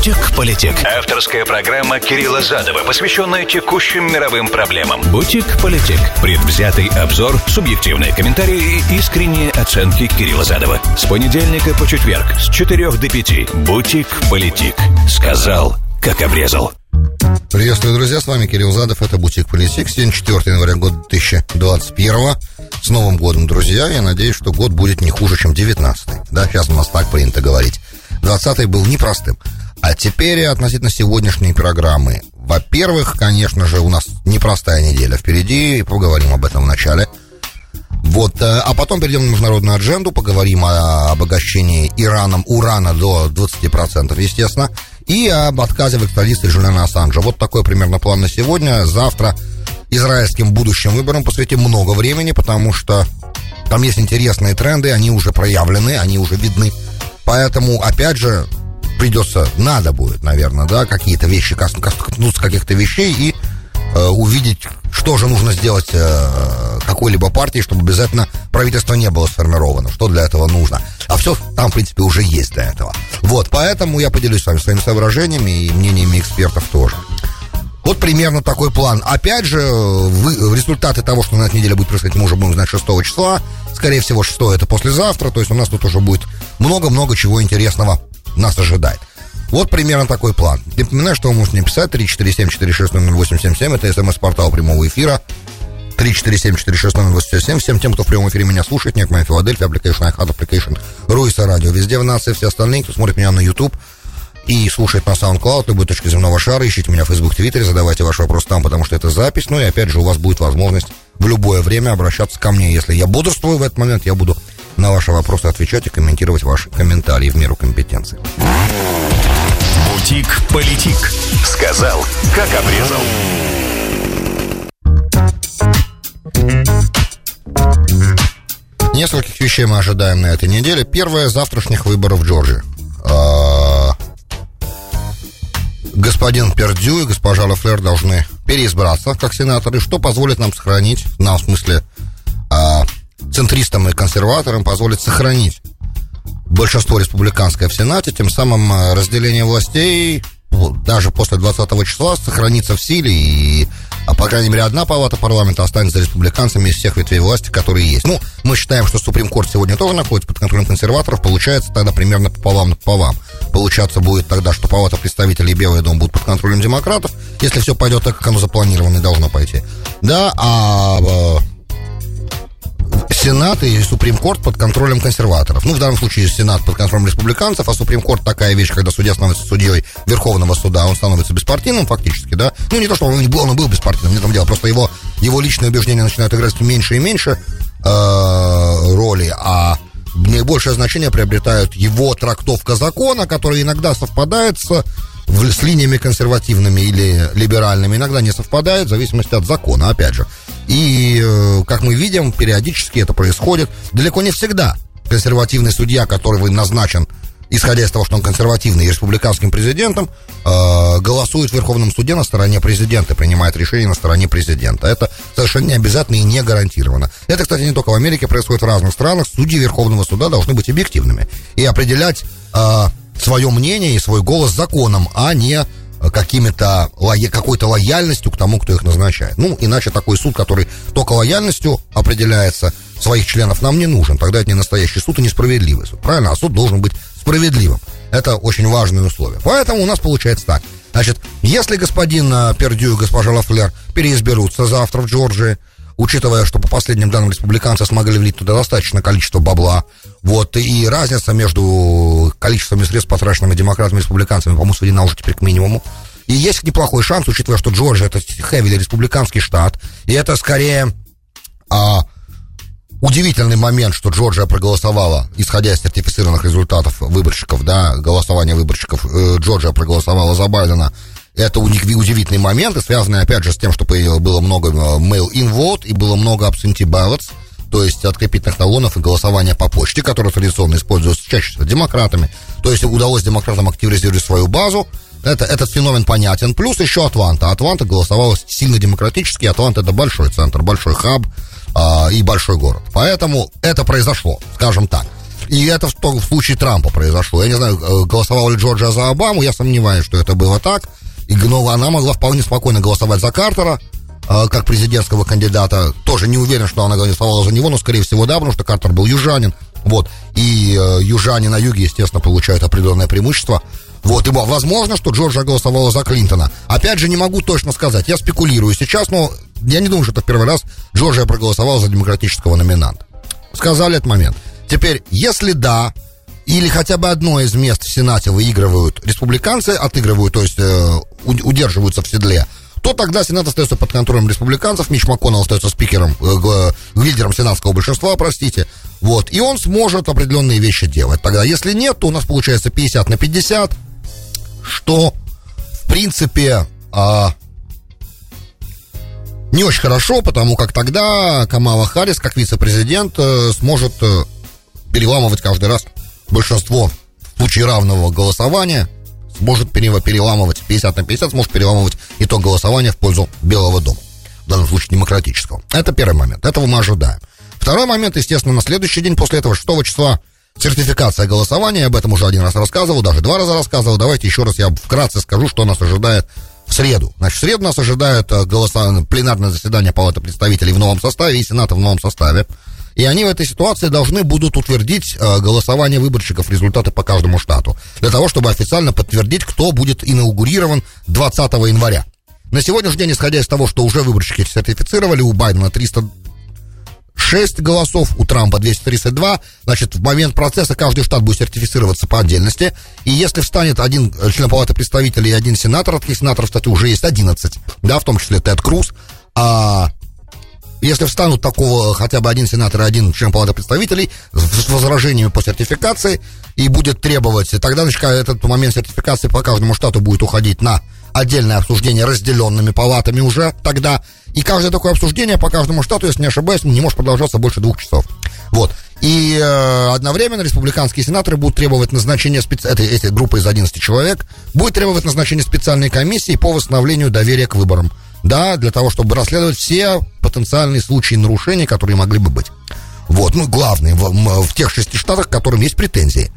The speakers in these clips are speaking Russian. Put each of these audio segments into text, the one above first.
«Бутик-политик». Авторская программа Кирилла Задова, посвященная текущим мировым проблемам. «Бутик-политик». Предвзятый обзор, субъективные комментарии и искренние оценки Кирилла Задова. С понедельника по четверг с 4 до 5. «Бутик-политик». Сказал, как обрезал. Приветствую, друзья, с вами Кирилл Задов, это Бутик Политик, сегодня 4 января года 2021 С Новым годом, друзья, я надеюсь, что год будет не хуже, чем 19 Да, сейчас у нас так принято говорить 20 был непростым А теперь относительно сегодняшней программы Во-первых, конечно же, у нас непростая неделя впереди, поговорим об этом в начале вот, э, а потом перейдем на международную адженду, поговорим о обогащении Ираном урана до 20%, естественно, и об отказе в экстрадиции Джулиана Ассанжа. Вот такой примерно план на сегодня. Завтра израильским будущим выборам посвятим много времени, потому что там есть интересные тренды, они уже проявлены, они уже видны. Поэтому, опять же, придется, надо будет, наверное, да, какие-то вещи, коснуться каких-то вещей и э, увидеть, что же нужно сделать э, какой-либо партии, чтобы обязательно правительство не было сформировано, что для этого нужно. А все там, в принципе, уже есть для этого. Вот, поэтому я поделюсь с вами своими соображениями и мнениями экспертов тоже. Вот примерно такой план. Опять же, вы, результаты того, что на этой неделе будет происходить, мы уже будем знать 6 числа. Скорее всего, 6 это послезавтра. То есть у нас тут уже будет много-много чего интересного нас ожидает. Вот примерно такой план. Напоминаю, что вы можете мне писать 347-460-0877. Это смс-портал прямого эфира. 347-460-0877. Всем тем, кто в прямом эфире меня слушает, нет, моя Филадельфия, application, iHeart, application, Руиса радио. Везде в нации, все остальные, кто смотрит меня на YouTube, и слушает на SoundCloud, любой точки земного шара, ищите меня в Facebook, Твиттере, задавайте ваши вопросы там, потому что это запись, ну и опять же у вас будет возможность в любое время обращаться ко мне. Если я бодрствую в этот момент, я буду на ваши вопросы отвечать и комментировать ваши комментарии в меру компетенции. Бутик-политик. Сказал, как обрезал. Нескольких вещей мы ожидаем на этой неделе. Первое, завтрашних выборов в Джорджии. А, господин Пердю и госпожа Лафлер должны переизбраться как сенаторы, что позволит нам сохранить, нам в смысле центристам и консерваторам позволит сохранить большинство республиканское в Сенате, тем самым а, разделение властей даже после 20 числа сохранится в силе и а, по крайней мере, одна палата парламента останется республиканцами из всех ветвей власти, которые есть. Ну, мы считаем, что Суприм Корт сегодня тоже находится под контролем консерваторов, получается тогда примерно пополам на пополам. Получаться будет тогда, что палата представителей и Белый дом будут под контролем демократов, если все пойдет так, как оно запланировано и должно пойти. Да, а, а Сенат и Суприм Корт под контролем консерваторов. Ну, в данном случае Сенат под контролем республиканцев, а Суприм Корт такая вещь, когда судья становится судьей Верховного суда, он становится беспартийным фактически, да? Ну, не то, что он, был, он был беспартийным, не там дело, просто его, его личные убеждения начинают играть меньше и меньше э, роли, а наибольшее значение приобретают его трактовка закона, которая иногда совпадает с с линиями консервативными или либеральными иногда не совпадает, в зависимости от закона, опять же. И, э, как мы видим, периодически это происходит. Далеко не всегда консервативный судья, который назначен, исходя из того, что он консервативный и республиканским президентом, э, голосует в Верховном суде на стороне президента, принимает решение на стороне президента. Это совершенно не обязательно и не гарантированно. Это, кстати, не только в Америке происходит в разных странах. Судьи Верховного суда должны быть объективными и определять э, свое мнение и свой голос законом, а не какими-то какой-то лояльностью к тому, кто их назначает. Ну, иначе такой суд, который только лояльностью определяется своих членов, нам не нужен. Тогда это не настоящий суд и несправедливый суд. Правильно? А суд должен быть справедливым. Это очень важное условие. Поэтому у нас получается так. Значит, если господин э, Пердю и госпожа Лафлер переизберутся завтра в Джорджии, учитывая, что по последним данным республиканцы смогли влить туда достаточное количество бабла, вот, и разница между количеством средств, потраченными демократами и республиканцами, по-моему, сведена уже теперь к минимуму. И есть неплохой шанс, учитывая, что Джорджия это хэвили республиканский штат, и это скорее а, удивительный момент, что Джорджия проголосовала, исходя из сертифицированных результатов выборщиков, да, голосования выборщиков, э, Джорджия проголосовала за Байдена это удивительный момент, и связанный, опять же, с тем, что было много э, mail-in vote и было много absentee ballots, то есть открепительных талонов и голосования по почте, которые традиционно используются чаще всего демократами. То есть удалось демократам активизировать свою базу. Это, этот феномен понятен. Плюс еще Атланта. Атланта голосовала сильно демократически. Атланта это большой центр, большой хаб а, и большой город. Поэтому это произошло, скажем так. И это в, в случае Трампа произошло. Я не знаю, э, голосовал ли Джорджия за Обаму, я сомневаюсь, что это было так. И но она могла вполне спокойно голосовать за Картера, э, как президентского кандидата. Тоже не уверен, что она голосовала за него, но, скорее всего, да, потому что Картер был южанин. Вот. И э, южане на юге, естественно, получают определенное преимущество. Вот, и возможно, что Джорджия голосовала за Клинтона. Опять же, не могу точно сказать. Я спекулирую сейчас, но я не думаю, что это в первый раз Джорджия проголосовала за демократического номинанта. Сказали этот момент. Теперь, если да, или хотя бы одно из мест в Сенате выигрывают республиканцы, отыгрывают, то есть э, удерживаются в седле, то тогда Сенат остается под контролем республиканцев, Мич МакКоннелл остается спикером, э, лидером сенатского большинства, простите, вот, и он сможет определенные вещи делать. Тогда, если нет, то у нас получается 50 на 50, что, в принципе, а, не очень хорошо, потому как тогда Камала Харрис, как вице-президент, э, сможет э, переламывать каждый раз большинство в случае равного голосования, сможет переламывать 50 на 50, сможет переламывать итог голосования в пользу Белого дома, в данном случае демократического. Это первый момент, этого мы ожидаем. Второй момент, естественно, на следующий день после этого 6 числа Сертификация голосования, об этом уже один раз рассказывал, даже два раза рассказывал. Давайте еще раз я вкратце скажу, что нас ожидает в среду. Значит, в среду нас ожидает э, голоса... пленарное заседание Палаты представителей в новом составе и Сената в новом составе. И они в этой ситуации должны будут утвердить э, голосование выборщиков, результаты по каждому штату, для того, чтобы официально подтвердить, кто будет инаугурирован 20 января. На сегодняшний день, исходя из того, что уже выборщики сертифицировали, у Байдена 300 6 голосов, у Трампа 232. Значит, в момент процесса каждый штат будет сертифицироваться по отдельности. И если встанет один член палаты представителей и один сенатор, таких сенаторов, кстати, уже есть 11, да, в том числе Тед Круз, а если встанут такого хотя бы один сенатор и один член палаты представителей с возражениями по сертификации и будет требовать, тогда значит, этот момент сертификации по каждому штату будет уходить на отдельное обсуждение разделенными палатами уже тогда. И каждое такое обсуждение по каждому штату, если не ошибаюсь, не может продолжаться больше двух часов. Вот. И э, одновременно республиканские сенаторы будут требовать назначения специ... этой, этой группы из 11 человек, будет требовать назначения специальной комиссии по восстановлению доверия к выборам. Да, для того, чтобы расследовать все потенциальные случаи нарушений, которые могли бы быть. Вот, ну, главные в, в тех шести штатах, к которым есть претензии.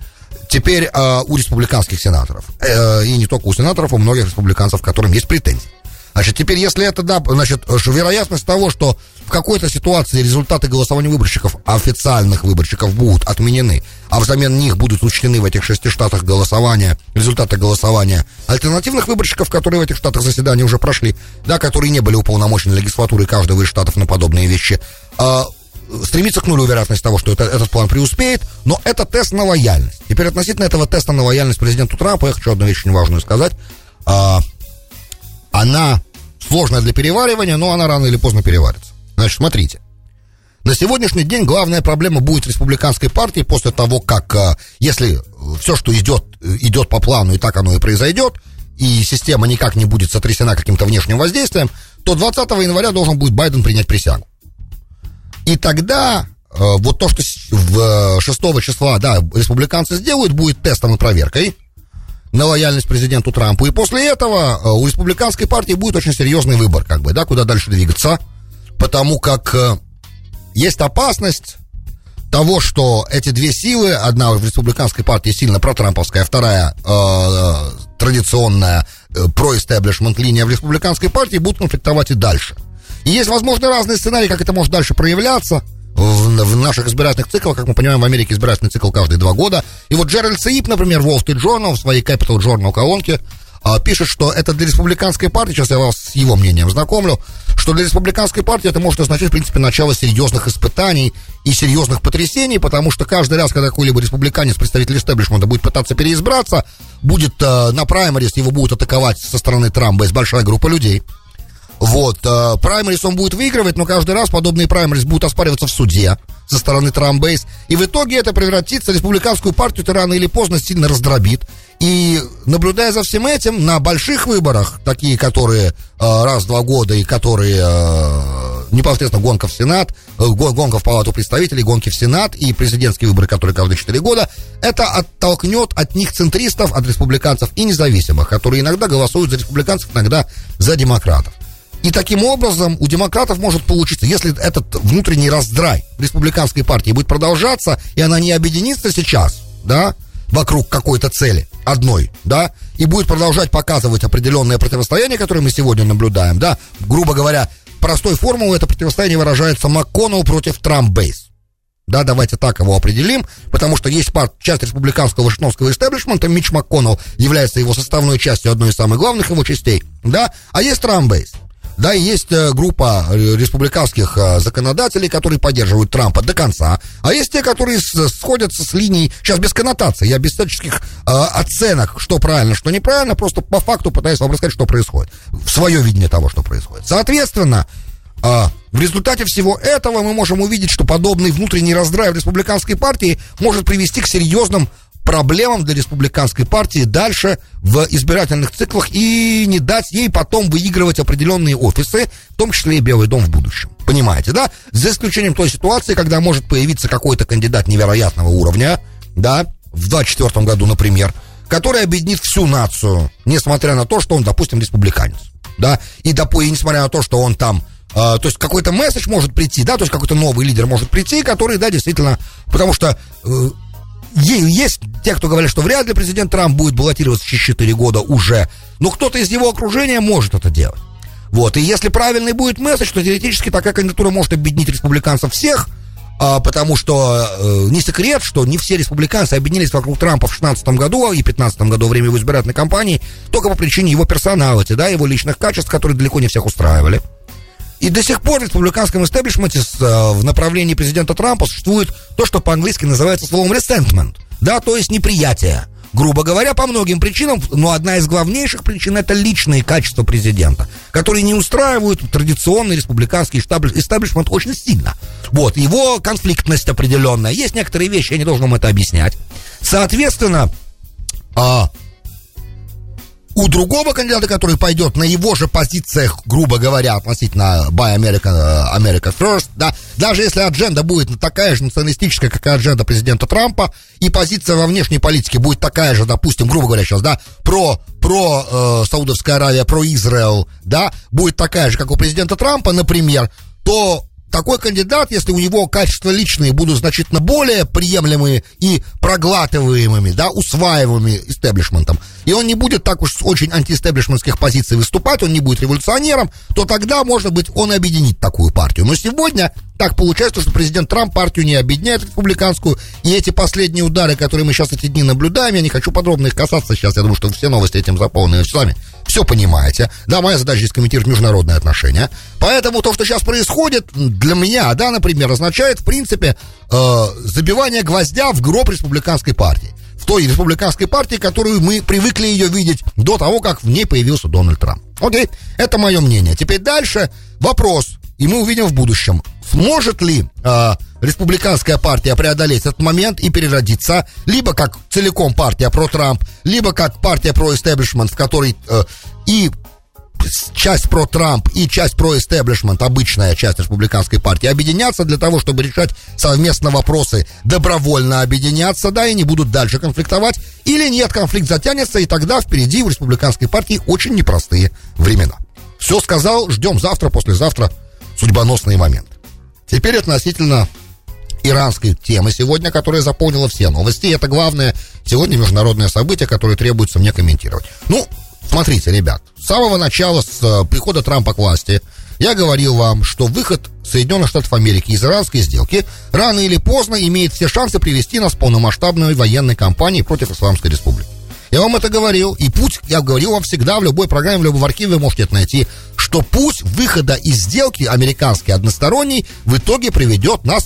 Теперь э, у республиканских сенаторов. Э, и не только у сенаторов, у многих республиканцев, к которым есть претензии. Значит, теперь, если это, да, значит, вероятность того, что в какой-то ситуации результаты голосования выборщиков, официальных выборщиков, будут отменены, а взамен них будут учтены в этих шести штатах голосования, результаты голосования альтернативных выборщиков, которые в этих штатах заседания уже прошли, да, которые не были уполномочены легислатурой каждого из штатов на подобные вещи, а, стремится к нулю вероятность того, что это, этот план преуспеет, но это тест на лояльность. Теперь относительно этого теста на лояльность президенту Трампа, я хочу одну вещь очень важную сказать. А, она сложная для переваривания, но она рано или поздно переварится. Значит, смотрите. На сегодняшний день главная проблема будет республиканской партии после того, как, а, если все, что идет, идет по плану, и так оно и произойдет, и система никак не будет сотрясена каким-то внешним воздействием, то 20 января должен будет Байден принять присягу. И тогда э, вот то, что в 6 числа, да, республиканцы сделают, будет тестом и проверкой на лояльность президенту Трампу. И после этого э, у республиканской партии будет очень серьезный выбор, как бы, да, куда дальше двигаться. Потому как э, есть опасность того, что эти две силы, одна в республиканской партии сильно протрамповская, а вторая э, традиционная э, про-эстеблишмент линия в республиканской партии, будут конфликтовать и дальше. И есть, возможно, разные сценарии, как это может дальше проявляться в, в наших избирательных циклах. Как мы понимаем, в Америке избирательный цикл каждые два года. И вот Джеральд Саип, например, в Wall Street Journal, в своей Capital Journal колонке, а, пишет, что это для республиканской партии, сейчас я вас с его мнением знакомлю, что для республиканской партии это может означать, в принципе, начало серьезных испытаний и серьезных потрясений, потому что каждый раз, когда какой-либо республиканец, представитель истеблишмента, будет пытаться переизбраться, будет э, на праймерис, его будут атаковать со стороны Трампа из большая группа людей, вот, э, праймерис он будет выигрывать, но каждый раз подобные праймерис будут оспариваться в суде со стороны Трамбейс. И в итоге это превратится, республиканскую партию это рано или поздно сильно раздробит. И наблюдая за всем этим, на больших выборах, такие, которые э, раз в два года и которые э, непосредственно гонка в Сенат, гонка в Палату представителей, гонки в Сенат и президентские выборы, которые каждые четыре года, это оттолкнет от них центристов, от республиканцев и независимых, которые иногда голосуют за республиканцев, иногда за демократов. И таким образом у демократов может получиться, если этот внутренний раздрай республиканской партии будет продолжаться, и она не объединится сейчас, да, вокруг какой-то цели, одной, да, и будет продолжать показывать определенное противостояние, которое мы сегодня наблюдаем, да, грубо говоря, простой формулой это противостояние выражается МакКоннелл против Трамп-бейс. Да, давайте так его определим, потому что есть пар, часть республиканского вашингтонского истеблишмента, Мич МакКоннелл является его составной частью, одной из самых главных его частей, да, а есть Трамп-бейс. Да, и есть э, группа э, республиканских э, законодателей, которые поддерживают Трампа до конца, а есть те, которые сходятся с линией, сейчас без коннотаций, я без всяческих оценок, что правильно, что неправильно, просто по факту пытаюсь вам рассказать, что происходит, в свое видение того, что происходит. Соответственно, в результате всего этого мы можем увидеть, что подобный внутренний раздрай в республиканской партии может привести к серьезным проблемам для республиканской партии дальше в избирательных циклах и не дать ей потом выигрывать определенные офисы, в том числе и Белый дом в будущем. Понимаете, да? За исключением той ситуации, когда может появиться какой-то кандидат невероятного уровня, да, в 24 году, например, который объединит всю нацию, несмотря на то, что он, допустим, республиканец, да, и, допустим, несмотря на то, что он там Uh, то есть какой-то месседж может прийти, да, то есть какой-то новый лидер может прийти, который, да, действительно, потому что uh, есть те, кто говорят, что вряд ли президент Трамп будет баллотироваться через 4 года уже, но кто-то из его окружения может это делать. Вот, и если правильный будет месседж, то теоретически такая кандидатура может объединить республиканцев всех, а, потому что э, не секрет, что не все республиканцы объединились вокруг Трампа в 2016 году и 2015 году во время его избирательной кампании только по причине его персоналити, да, его личных качеств, которые далеко не всех устраивали. И до сих пор в республиканском истеблишменте э, в направлении президента Трампа существует то, что по-английски называется словом resentment, да, то есть неприятие. Грубо говоря, по многим причинам, но одна из главнейших причин это личные качества президента, которые не устраивают традиционный республиканский истеблишмент очень сильно. Вот, его конфликтность определенная. Есть некоторые вещи, я не должен вам это объяснять. Соответственно, а, у другого кандидата, который пойдет на его же позициях, грубо говоря, относительно Buy America, э, America First, да, даже если адженда будет такая же националистическая, как и адженда президента Трампа, и позиция во внешней политике будет такая же, допустим, грубо говоря, сейчас, да, про, про э, Саудовская Аравия, про Израил, да, будет такая же, как у президента Трампа, например, то такой кандидат, если у него качества личные будут значительно более приемлемые и проглатываемыми, да, усваиваемыми истеблишментом, и он не будет так уж с очень антиэстеблишментских позиций выступать, он не будет революционером, то тогда, может быть, он объединит такую партию. Но сегодня так получается, что президент Трамп партию не объединяет республиканскую, и эти последние удары, которые мы сейчас эти дни наблюдаем, я не хочу подробно их касаться сейчас, я думаю, что все новости этим заполнены сами. Все понимаете. Да, моя задача здесь комментировать международные отношения. Поэтому то, что сейчас происходит, для меня, да, например, означает, в принципе, э, забивание гвоздя в гроб республиканской партии. В той республиканской партии, которую мы привыкли ее видеть до того, как в ней появился Дональд Трамп. Окей, это мое мнение. Теперь дальше вопрос, и мы увидим в будущем, сможет ли э, республиканская партия преодолеть этот момент и переродиться либо как целиком партия про Трамп, либо как партия про истеблишмент, в которой э, и часть про Трамп и часть про истеблишмент, обычная часть республиканской партии, объединятся для того, чтобы решать совместно вопросы, добровольно объединяться, да, и не будут дальше конфликтовать, или нет, конфликт затянется, и тогда впереди у республиканской партии очень непростые времена. Все сказал, ждем завтра, послезавтра судьбоносные моменты. Теперь относительно иранской темы сегодня, которая заполнила все новости. И это главное сегодня международное событие, которое требуется мне комментировать. Ну, смотрите, ребят, с самого начала, с э, прихода Трампа к власти, я говорил вам, что выход Соединенных Штатов Америки из иранской сделки рано или поздно имеет все шансы привести нас к полномасштабной военной кампании против Исламской Республики. Я вам это говорил, и путь, я говорил вам всегда, в любой программе, в любом архиве вы можете это найти, что путь выхода из сделки американский односторонний в итоге приведет нас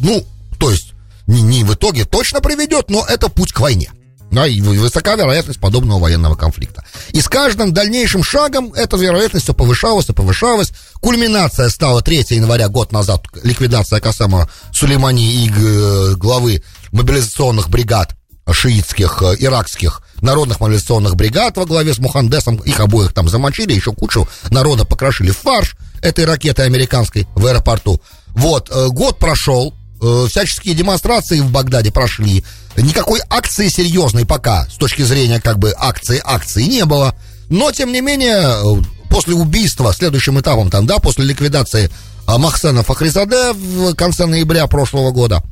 ну, то есть, не, не в итоге точно приведет, но это путь к войне. Да, и высока вероятность подобного военного конфликта. И с каждым дальнейшим шагом эта вероятность все повышалась и повышалась. Кульминация стала 3 января год назад, ликвидация Касама Сулеймани и э, главы мобилизационных бригад шиитских, э, иракских народных мобилизационных бригад во главе с Мухандесом. Их обоих там замочили, еще кучу народа покрошили фарш этой ракеты американской в аэропорту. Вот, э, год прошел, э, всяческие демонстрации в Багдаде прошли. Никакой акции серьезной пока, с точки зрения как бы акции, акции не было. Но, тем не менее, после убийства, следующим этапом там, да, после ликвидации а, Махсена Фахризаде в конце ноября прошлого года,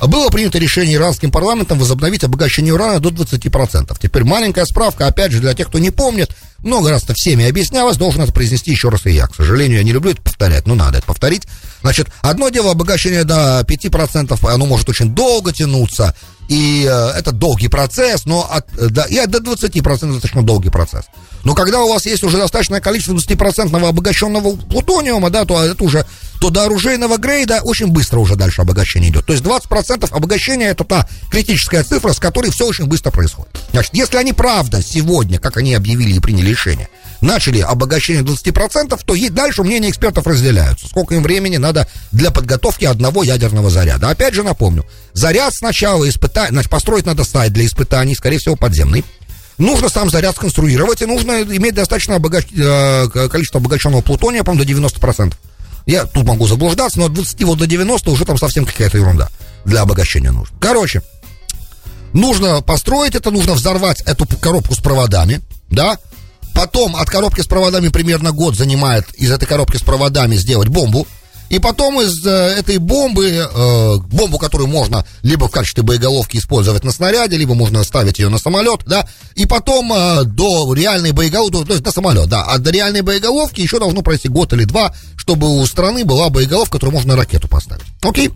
было принято решение иранским парламентом возобновить обогащение урана до 20%. Теперь маленькая справка, опять же, для тех, кто не помнит, много раз это всеми объяснялось, должен это произнести еще раз и я. К сожалению, я не люблю это повторять, но надо это повторить. Значит, одно дело обогащение до 5%, оно может очень долго тянуться, и э, это долгий процесс, но от, да, и до 20% достаточно долгий процесс. Но когда у вас есть уже достаточное количество 20% обогащенного плутониума, да, то это уже то до оружейного грейда очень быстро уже дальше обогащение идет. То есть 20% обогащения это та критическая цифра, с которой все очень быстро происходит. Значит, если они правда сегодня, как они объявили и приняли решение, начали обогащение 20%, то и дальше мнения экспертов разделяются. Сколько им времени надо для подготовки одного ядерного заряда. Опять же напомню, заряд сначала испытать, значит, построить надо сайт для испытаний, скорее всего, подземный. Нужно сам заряд сконструировать, и нужно иметь достаточно обогащ... Э, количество обогащенного плутония, по-моему, до 90%. Я тут могу заблуждаться, но от 20 вот до 90 уже там совсем какая-то ерунда для обогащения нужно. Короче, нужно построить это, нужно взорвать эту коробку с проводами, да, Потом от коробки с проводами примерно год занимает из этой коробки с проводами сделать бомбу. И потом из э, этой бомбы, э, бомбу, которую можно либо в качестве боеголовки использовать на снаряде, либо можно ставить ее на самолет, да, и потом э, до реальной боеголовки, то есть на самолет, да, а до реальной боеголовки еще должно пройти год или два, чтобы у страны была боеголовка, которую можно ракету поставить. Окей?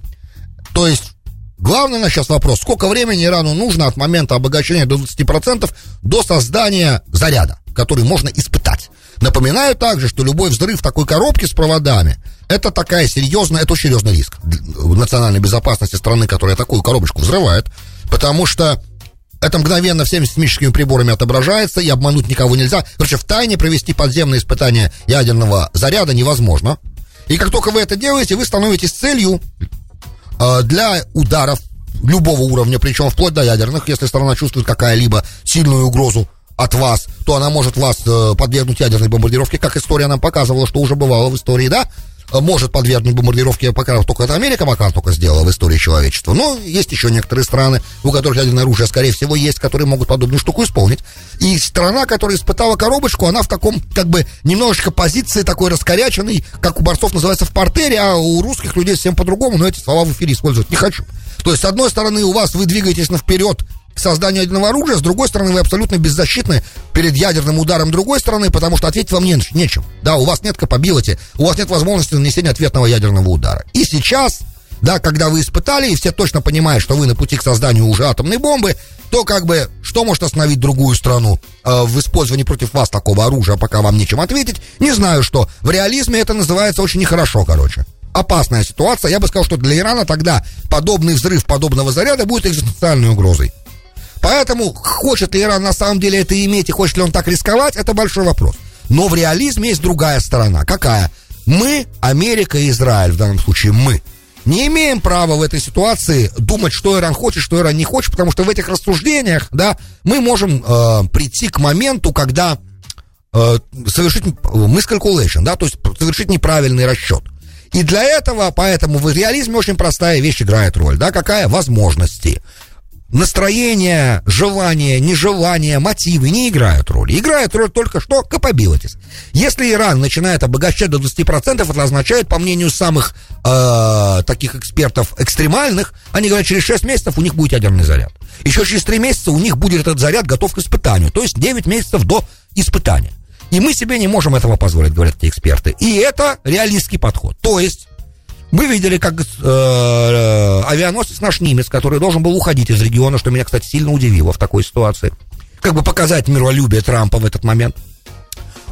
То есть Главный на сейчас вопрос, сколько времени Ирану нужно от момента обогащения до 20% до создания заряда, который можно испытать. Напоминаю также, что любой взрыв такой коробки с проводами, это такая серьезная, это очень серьезный риск национальной безопасности страны, которая такую коробочку взрывает, потому что это мгновенно всеми сейсмическими приборами отображается, и обмануть никого нельзя. Короче, в тайне провести подземные испытания ядерного заряда невозможно. И как только вы это делаете, вы становитесь целью для ударов любого уровня, причем вплоть до ядерных, если страна чувствует какая-либо сильную угрозу от вас, то она может вас э, подвергнуть ядерной бомбардировке, как история нам показывала, что уже бывало в истории, да? Может подвергнуть бомбардировке, пока только это Америка пока только сделала в истории человечества. Но есть еще некоторые страны, у которых ядерное оружие, скорее всего, есть, которые могут подобную штуку исполнить. И страна, которая испытала коробочку, она в таком, как бы, немножечко позиции такой раскоряченной, как у борцов называется в портере, а у русских людей всем по-другому, но эти слова в эфире использовать не хочу. То есть, с одной стороны, у вас вы двигаетесь на вперед созданию ядерного оружия, с другой стороны, вы абсолютно беззащитны перед ядерным ударом другой стороны, потому что ответить вам не, нечем. Да, у вас нет капабилити, у вас нет возможности нанесения ответного ядерного удара. И сейчас, да, когда вы испытали, и все точно понимают, что вы на пути к созданию уже атомной бомбы, то как бы, что может остановить другую страну э, в использовании против вас такого оружия, пока вам нечем ответить? Не знаю что. В реализме это называется очень нехорошо, короче опасная ситуация. Я бы сказал, что для Ирана тогда подобный взрыв подобного заряда будет экзистенциальной угрозой. Поэтому, хочет ли Иран на самом деле это иметь и хочет ли он так рисковать, это большой вопрос. Но в реализме есть другая сторона. Какая? Мы, Америка и Израиль, в данном случае мы, не имеем права в этой ситуации думать, что Иран хочет, что Иран не хочет, потому что в этих рассуждениях, да, мы можем э, прийти к моменту, когда э, совершить miscalculation, да, то есть совершить неправильный расчет. И для этого, поэтому в реализме очень простая вещь играет роль, да, какая? Возможности настроение, желание, нежелание, мотивы не играют роли. Играет роль только что capabilities. Если Иран начинает обогащать до 20%, это означает, по мнению самых э, таких экспертов экстремальных, они говорят, через 6 месяцев у них будет ядерный заряд. Еще через 3 месяца у них будет этот заряд готов к испытанию. То есть 9 месяцев до испытания. И мы себе не можем этого позволить, говорят эти эксперты. И это реалистский подход. То есть мы видели, как э, э, авианосец наш немец, который должен был уходить из региона, что меня, кстати, сильно удивило в такой ситуации. Как бы показать миролюбие Трампа в этот момент.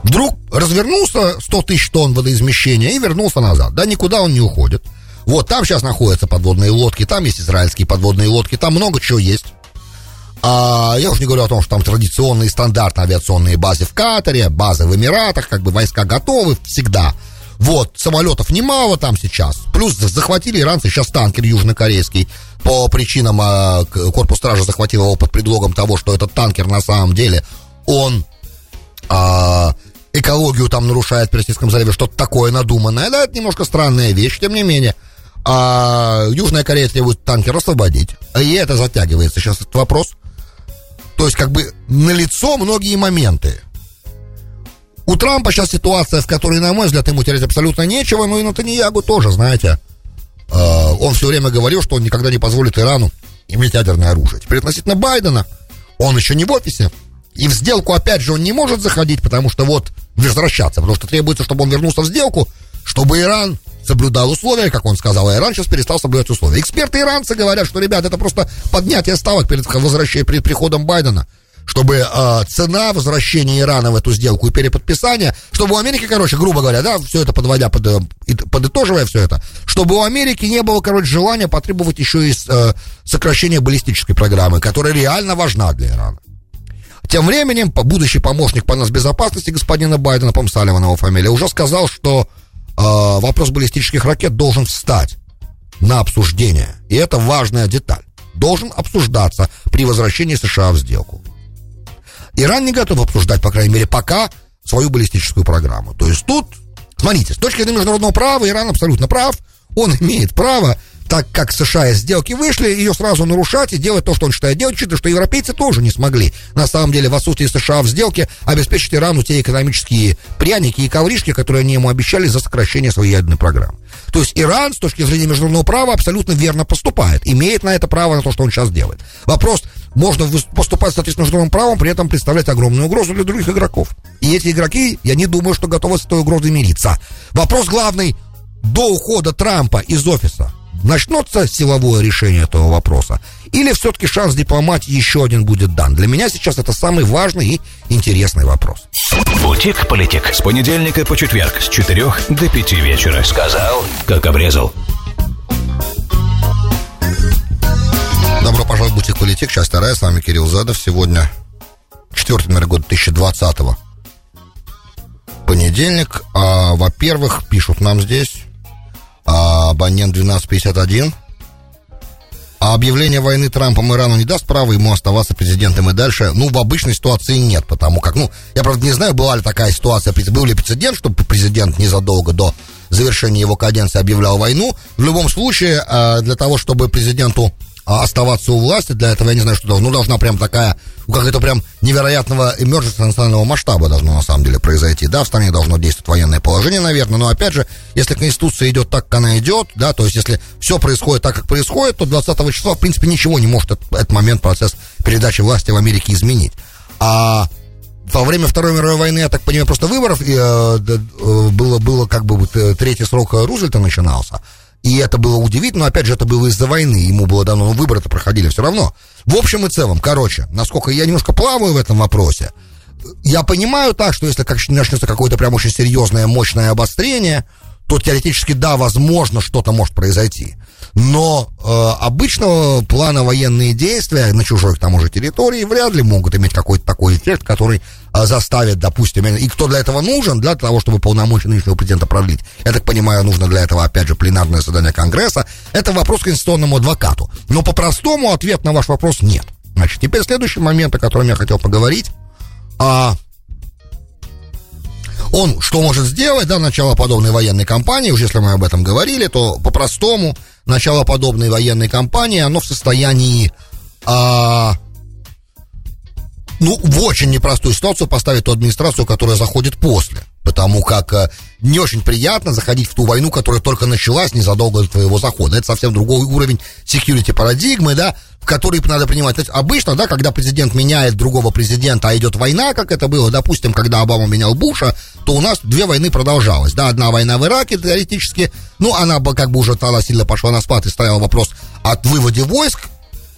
Вдруг развернулся 100 тысяч тонн водоизмещения и вернулся назад. Да, никуда он не уходит. Вот, там сейчас находятся подводные лодки, там есть израильские подводные лодки, там много чего есть. А, я уже не говорю о том, что там традиционные стандартные авиационные базы в Катаре, базы в Эмиратах, как бы войска готовы всегда. Вот, самолетов немало там сейчас. Плюс захватили иранцы сейчас танкер южнокорейский. По причинам э, корпус стражи захватил его под предлогом того, что этот танкер на самом деле, он э, экологию там нарушает в Персидском заливе, что-то такое надуманное. Да, это немножко странная вещь, тем не менее. А Южная Корея требует танкер освободить. И это затягивается сейчас этот вопрос. То есть, как бы, налицо многие моменты У Трампа сейчас ситуация, в которой, на мой взгляд, ему терять абсолютно нечего, но и Натаньягу тоже, знаете. Э, он все время говорил, что он никогда не позволит Ирану иметь ядерное оружие. Теперь относительно Байдена, он еще не в офисе, и в сделку, опять же, он не может заходить, потому что вот возвращаться, потому что требуется, чтобы он вернулся в сделку, чтобы Иран соблюдал условия, как он сказал, а Иран сейчас перестал соблюдать условия. Эксперты иранцы говорят, что, ребят, это просто поднятие ставок перед возвращением, перед приходом Байдена чтобы э, цена возвращения Ирана в эту сделку и переподписания, чтобы у Америки, короче, грубо говоря, да, все это подводя, под, э, подытоживая все это, чтобы у Америки не было, короче, желания потребовать еще и э, сокращения баллистической программы, которая реально важна для Ирана. Тем временем, будущий помощник по нас безопасности господина Байдена, по Салливан его фамилия, уже сказал, что э, вопрос баллистических ракет должен встать на обсуждение. И это важная деталь. Должен обсуждаться при возвращении США в сделку. Иран не готов обсуждать, по крайней мере, пока свою баллистическую программу. То есть тут, смотрите, с точки зрения международного права Иран абсолютно прав. Он имеет право так как США из сделки вышли, ее сразу нарушать и делать то, что он считает делать, учитывая, что европейцы тоже не смогли, на самом деле, в отсутствии США в сделке, обеспечить Ирану те экономические пряники и ковришки, которые они ему обещали за сокращение своей ядерной программы. То есть Иран, с точки зрения международного права, абсолютно верно поступает, имеет на это право на то, что он сейчас делает. Вопрос, можно поступать, соответственно, международным правом, при этом представлять огромную угрозу для других игроков. И эти игроки, я не думаю, что готовы с этой угрозой мириться. Вопрос главный, до ухода Трампа из офиса начнется силовое решение этого вопроса, или все-таки шанс дипломатии еще один будет дан? Для меня сейчас это самый важный и интересный вопрос. Бутик-политик. С понедельника по четверг с 4 до 5 вечера. Сказал, как обрезал. Добро пожаловать в Бутик-политик. Часть вторая. С вами Кирилл Задов. Сегодня четвертый, наверное, год 2020 -го. Понедельник. А, во-первых, пишут нам здесь а абонент 1251. А объявление войны Трампом Ирану не даст права ему оставаться президентом и дальше? Ну, в обычной ситуации нет, потому как, ну, я, правда, не знаю, была ли такая ситуация, был ли прецедент, чтобы президент незадолго до завершения его каденции объявлял войну. В любом случае, а, для того, чтобы президенту оставаться у власти, для этого я не знаю, что должно. Ну, должна прям такая, ну, как это прям невероятного emergency национального масштаба должно на самом деле произойти. Да, в стране должно действовать военное положение, наверное, но опять же, если Конституция идет так, как она идет, да, то есть если все происходит так, как происходит, то 20 числа, в принципе, ничего не может этот, этот момент, процесс передачи власти в Америке изменить. А во время Второй мировой войны, я так понимаю, просто выборов э, э, было, было как бы э, третий срок Рузвельта начинался. И это было удивительно, но опять же это было из-за войны, ему было дано, но выборы-то проходили все равно. В общем и целом, короче, насколько я немножко плаваю в этом вопросе, я понимаю так, что если начнется какое-то прям очень серьезное, мощное обострение, то теоретически, да, возможно, что-то может произойти. Но э, обычного плана военные действия на чужой к тому же территории вряд ли могут иметь какой-то такой эффект, который э, заставит, допустим, и кто для этого нужен, для того, чтобы полномочия нынешнего президента продлить. Я так понимаю, нужно для этого, опять же, пленарное заседание Конгресса. Это вопрос конституционному адвокату. Но по-простому ответ на ваш вопрос нет. Значит, теперь следующий момент, о котором я хотел поговорить. А, он что может сделать, да, начало подобной военной кампании, уж если мы об этом говорили, то по-простому начало подобной военной кампании, оно в состоянии, а, ну, в очень непростую ситуацию поставить ту администрацию, которая заходит после. Потому как а, не очень приятно заходить в ту войну, которая только началась незадолго до твоего захода. Это совсем другой уровень security парадигмы, да, в который надо принимать. То есть обычно, да, когда президент меняет другого президента, а идет война, как это было, допустим, когда Обама менял Буша, то у нас две войны продолжалось. Да, одна война в Ираке, теоретически, ну, она как бы уже тогда сильно пошла на спад и стоял вопрос от выводе войск,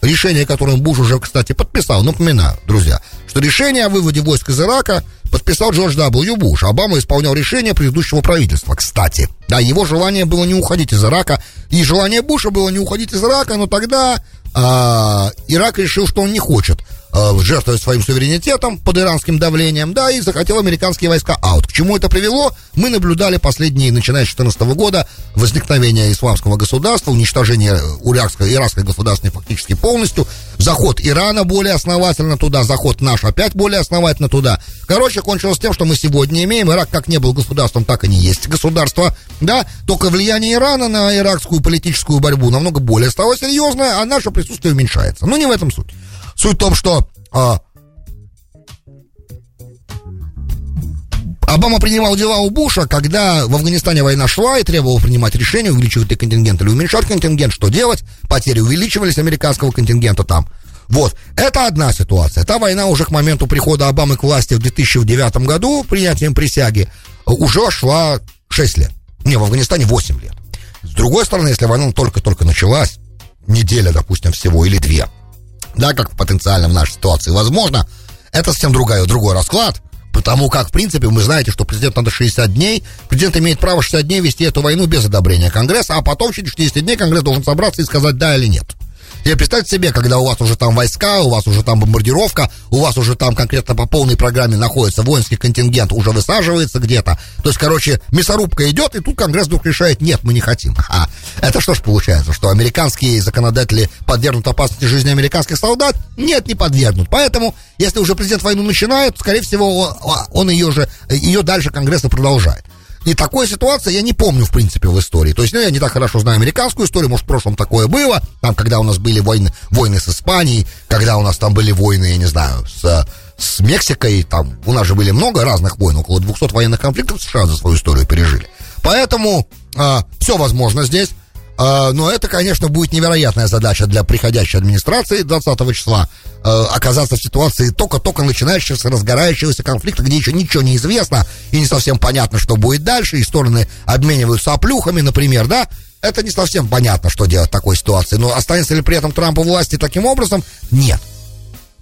решение, которое Буш уже, кстати, подписал. Напоминаю, друзья, что решение о выводе войск из Ирака подписал Джордж W. Буш. Обама исполнял решение предыдущего правительства, кстати. Да, его желание было не уходить из Ирака, и желание Буша было не уходить из Ирака, но тогда а, Ирак решил, что он не хочет э, жертвовать своим суверенитетом под иранским давлением, да, и захотел американские войска аут. К чему это привело? Мы наблюдали последние, начиная с 2014 года, возникновение исламского государства, уничтожение иракской, иракской государственной фактически полностью, заход Ирана более основательно туда, заход наш опять более основательно туда. Короче, кончилось тем, что мы сегодня имеем. Ирак как не был государством, так и не есть государство, да, только влияние Ирана на иракскую политическую борьбу намного более стало серьезное, а наше присутствие уменьшается. Но не в этом суть. Суть в том, что а, Обама принимал дела у Буша, когда в Афганистане война шла и требовал принимать решение, увеличивать ли контингент или уменьшать контингент, что делать. Потери увеличивались американского контингента там. Вот, это одна ситуация. Та война уже к моменту прихода Обамы к власти в 2009 году, принятием присяги, уже шла 6 лет. Не, в Афганистане 8 лет. С другой стороны, если война только-только началась, неделя, допустим, всего или две, да, как потенциально в нашей ситуации возможно, это совсем другой, другой расклад, потому как, в принципе, вы знаете, что президент надо 60 дней, президент имеет право 60 дней вести эту войну без одобрения Конгресса, а потом через 60 дней Конгресс должен собраться и сказать да или нет. Теперь представьте себе, когда у вас уже там войска, у вас уже там бомбардировка, у вас уже там конкретно по полной программе находится воинский контингент, уже высаживается где-то. То есть, короче, мясорубка идет, и тут Конгресс вдруг решает, нет, мы не хотим. А, это что ж получается, что американские законодатели подвергнут опасности жизни американских солдат? Нет, не подвергнут. Поэтому, если уже президент войну начинает, скорее всего, он, ее же, ее дальше Конгресс продолжает. И такой ситуации я не помню, в принципе, в истории. То есть, ну, я не так хорошо знаю американскую историю, может, в прошлом такое было, там, когда у нас были войны, войны с Испанией, когда у нас там были войны, я не знаю, с, с Мексикой, там, у нас же были много разных войн, около 200 военных конфликтов США за свою историю пережили. Поэтому а, все возможно здесь. А, но это, конечно, будет невероятная задача для приходящей администрации 20 числа а, оказаться в ситуации только-только начинающегося, разгорающегося конфликта, где еще ничего не известно и не совсем понятно, что будет дальше, и стороны обмениваются оплюхами, например, да, это не совсем понятно, что делать в такой ситуации. Но останется ли при этом Трамп у власти таким образом? Нет.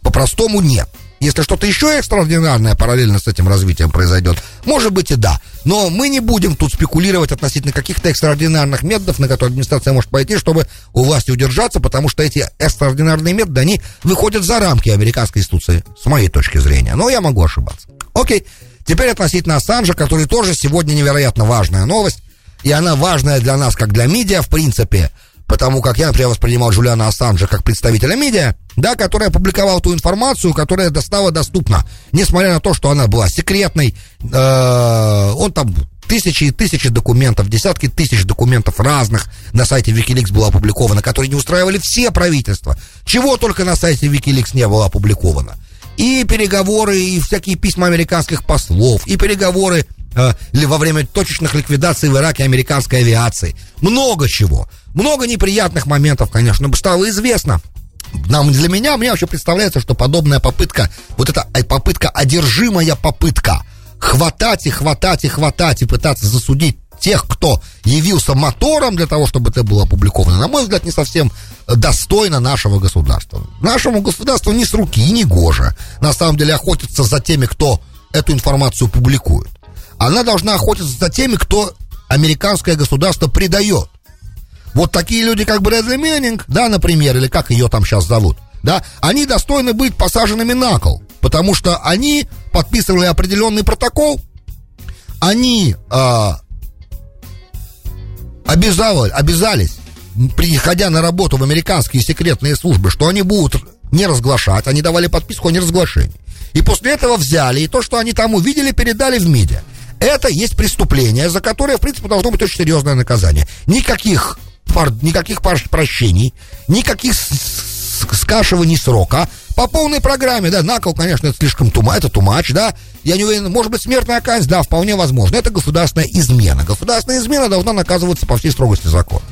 По-простому нет. Если что-то еще экстраординарное параллельно с этим развитием произойдет, может быть и да. Но мы не будем тут спекулировать относительно каких-то экстраординарных методов, на которые администрация может пойти, чтобы у власти удержаться, потому что эти экстраординарные методы, они выходят за рамки американской институции, с моей точки зрения. Но я могу ошибаться. Окей. Теперь относительно Ассанжа, который тоже сегодня невероятно важная новость, и она важная для нас, как для медиа, в принципе, потому как я, например, воспринимал Джулиана Ассанжа как представителя медиа, да, который опубликовал ту информацию, которая стала доступна, несмотря на то, что она была секретной, э, он там тысячи и тысячи документов, десятки тысяч документов разных на сайте Wikileaks было опубликовано, которые не устраивали все правительства. Чего только на сайте Wikileaks не было опубликовано. И переговоры, и всякие письма американских послов, и переговоры э, во время точечных ликвидаций в Ираке американской авиации. Много чего. Много неприятных моментов, конечно, стало известно. Нам, для меня, мне вообще представляется, что подобная попытка, вот эта э, попытка, одержимая попытка, хватать и хватать и хватать и пытаться засудить тех, кто явился мотором для того, чтобы это было опубликовано, на мой взгляд, не совсем достойно нашего государства. Нашему государству ни с руки, и не гоже. На самом деле охотиться за теми, кто эту информацию публикует. Она должна охотиться за теми, кто американское государство предает. Вот такие люди, как Брэдли Меннинг, да, например, или как ее там сейчас зовут, да, они достойны быть посаженными на кол, потому что они подписывали определенный протокол, они э, обязали, обязались, приходя на работу в американские секретные службы, что они будут не разглашать, они давали подписку о неразглашении. И после этого взяли, и то, что они там увидели, передали в медиа. Это есть преступление, за которое, в принципе, должно быть очень серьезное наказание. Никаких никаких прощений, никаких скашиваний срока. По полной программе, да, накол, конечно, это слишком тума, это тумач, да. Я не уверен, может быть, смертная казнь, да, вполне возможно. Это государственная измена. Государственная измена должна наказываться по всей строгости закона.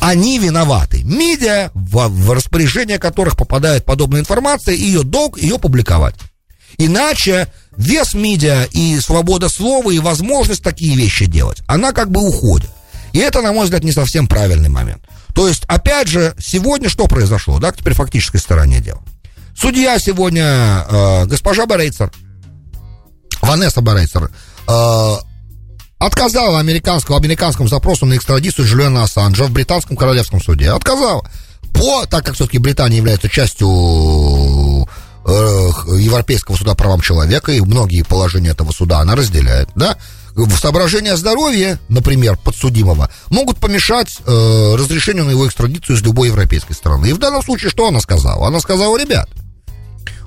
Они виноваты. Медиа, в, в распоряжение которых попадает подобная информация, ее долг ее публиковать. Иначе вес медиа и свобода слова и возможность такие вещи делать, она как бы уходит. И это, на мой взгляд, не совсем правильный момент. То есть, опять же, сегодня что произошло, да, теперь фактической стороне дела. Судья сегодня, э, госпожа Борейцер, Ванесса Борейцер, э, отказала американскому, американскому запросу на экстрадицию Джулиана Ассанжа в британском королевском суде. Отказала. По, так как все-таки Британия является частью Европейского суда правам человека, и многие положения этого суда она разделяет, да, соображения здоровья, например, подсудимого, могут помешать э, разрешению на его экстрадицию из любой европейской страны. И в данном случае что она сказала? Она сказала, ребят,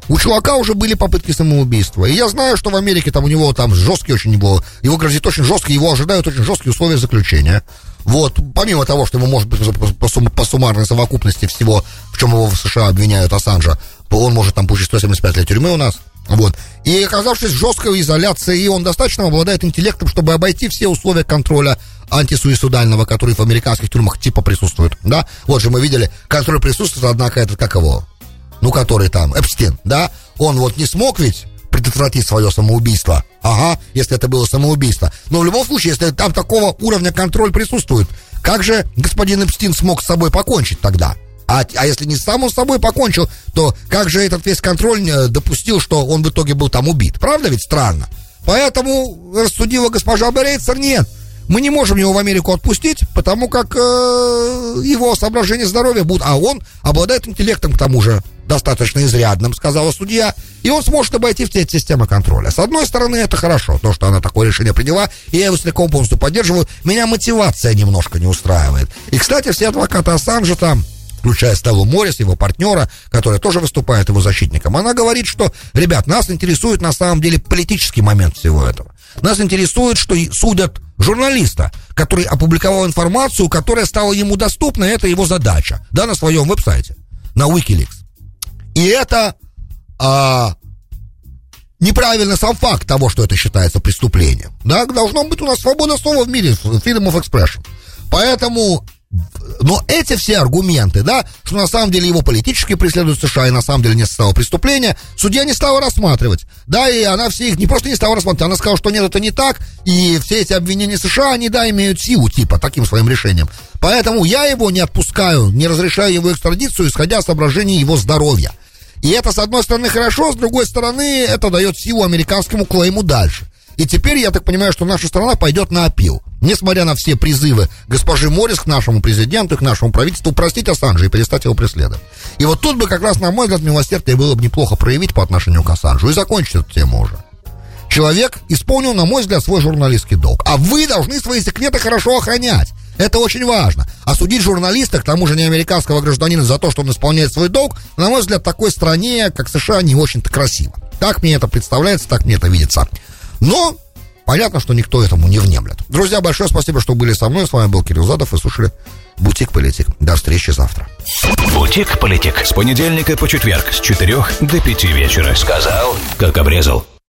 у чувака уже были попытки самоубийства. И я знаю, что в Америке там у него там жесткие очень его, его грозит очень жесткие, его ожидают очень жесткие условия заключения. Вот, помимо того, что ему может быть по, сум, по суммарной совокупности всего, в чем его в США обвиняют Ассанжа, он может там получить 175 лет тюрьмы у нас. Вот. И оказавшись в жесткой изоляции, он достаточно обладает интеллектом, чтобы обойти все условия контроля антисуицидального, который в американских тюрьмах типа присутствует, да? Вот же мы видели, который присутствует, однако, этот, как его, ну, который там, Эпстин, да? Он вот не смог ведь предотвратить свое самоубийство. Ага, если это было самоубийство. Но в любом случае, если там такого уровня контроль присутствует, как же господин Эпстин смог с собой покончить тогда? А, а если не сам он с собой покончил, то как же этот весь контроль э, допустил, что он в итоге был там убит? Правда ведь странно? Поэтому рассудила госпожа Берейцер, нет, мы не можем его в Америку отпустить, потому как э, его соображения здоровья будут, а он обладает интеллектом к тому же достаточно изрядным, сказала судья, и он сможет обойти все эти системы контроля. С одной стороны, это хорошо, то, что она такое решение приняла, и я его целиком полностью поддерживаю. Меня мотивация немножко не устраивает. И, кстати, все адвокаты Ассанжа там включая Стеллу Моррис, его партнера, которая тоже выступает его защитником, она говорит, что, ребят, нас интересует на самом деле политический момент всего этого. Нас интересует, что судят журналиста, который опубликовал информацию, которая стала ему доступна, это его задача, да, на своем веб-сайте, на Wikileaks. И это а, неправильно сам факт того, что это считается преступлением. Да, должно быть у нас свобода слова в мире, freedom of expression. Поэтому но эти все аргументы, да, что на самом деле его политически преследуют США и на самом деле не составило преступления, судья не стала рассматривать. Да, и она все их не просто не стала рассматривать, она сказала, что нет, это не так, и все эти обвинения США, они, да, имеют силу, типа, таким своим решением. Поэтому я его не отпускаю, не разрешаю его экстрадицию, исходя из соображений его здоровья. И это, с одной стороны, хорошо, с другой стороны, это дает силу американскому клейму дальше. И теперь, я так понимаю, что наша страна пойдет на опил. Несмотря на все призывы госпожи Моррис к нашему президенту, к нашему правительству, простить Ассанжа и перестать его преследовать. И вот тут бы как раз, на мой взгляд, милосердие было бы неплохо проявить по отношению к Ассанжу и закончить эту тему уже. Человек исполнил, на мой взгляд, свой журналистский долг. А вы должны свои секреты хорошо охранять. Это очень важно. Осудить журналиста, к тому же не американского гражданина, за то, что он исполняет свой долг, на мой взгляд, такой стране, как США, не очень-то красиво. Так мне это представляется, так мне это видится. Но понятно, что никто этому не внемлет. Друзья, большое спасибо, что были со мной. С вами был Кирилл Задов и слушали Бутик Политик. До встречи завтра. Бутик Политик. С понедельника по четверг с 4 до 5 вечера. Сказал, как обрезал.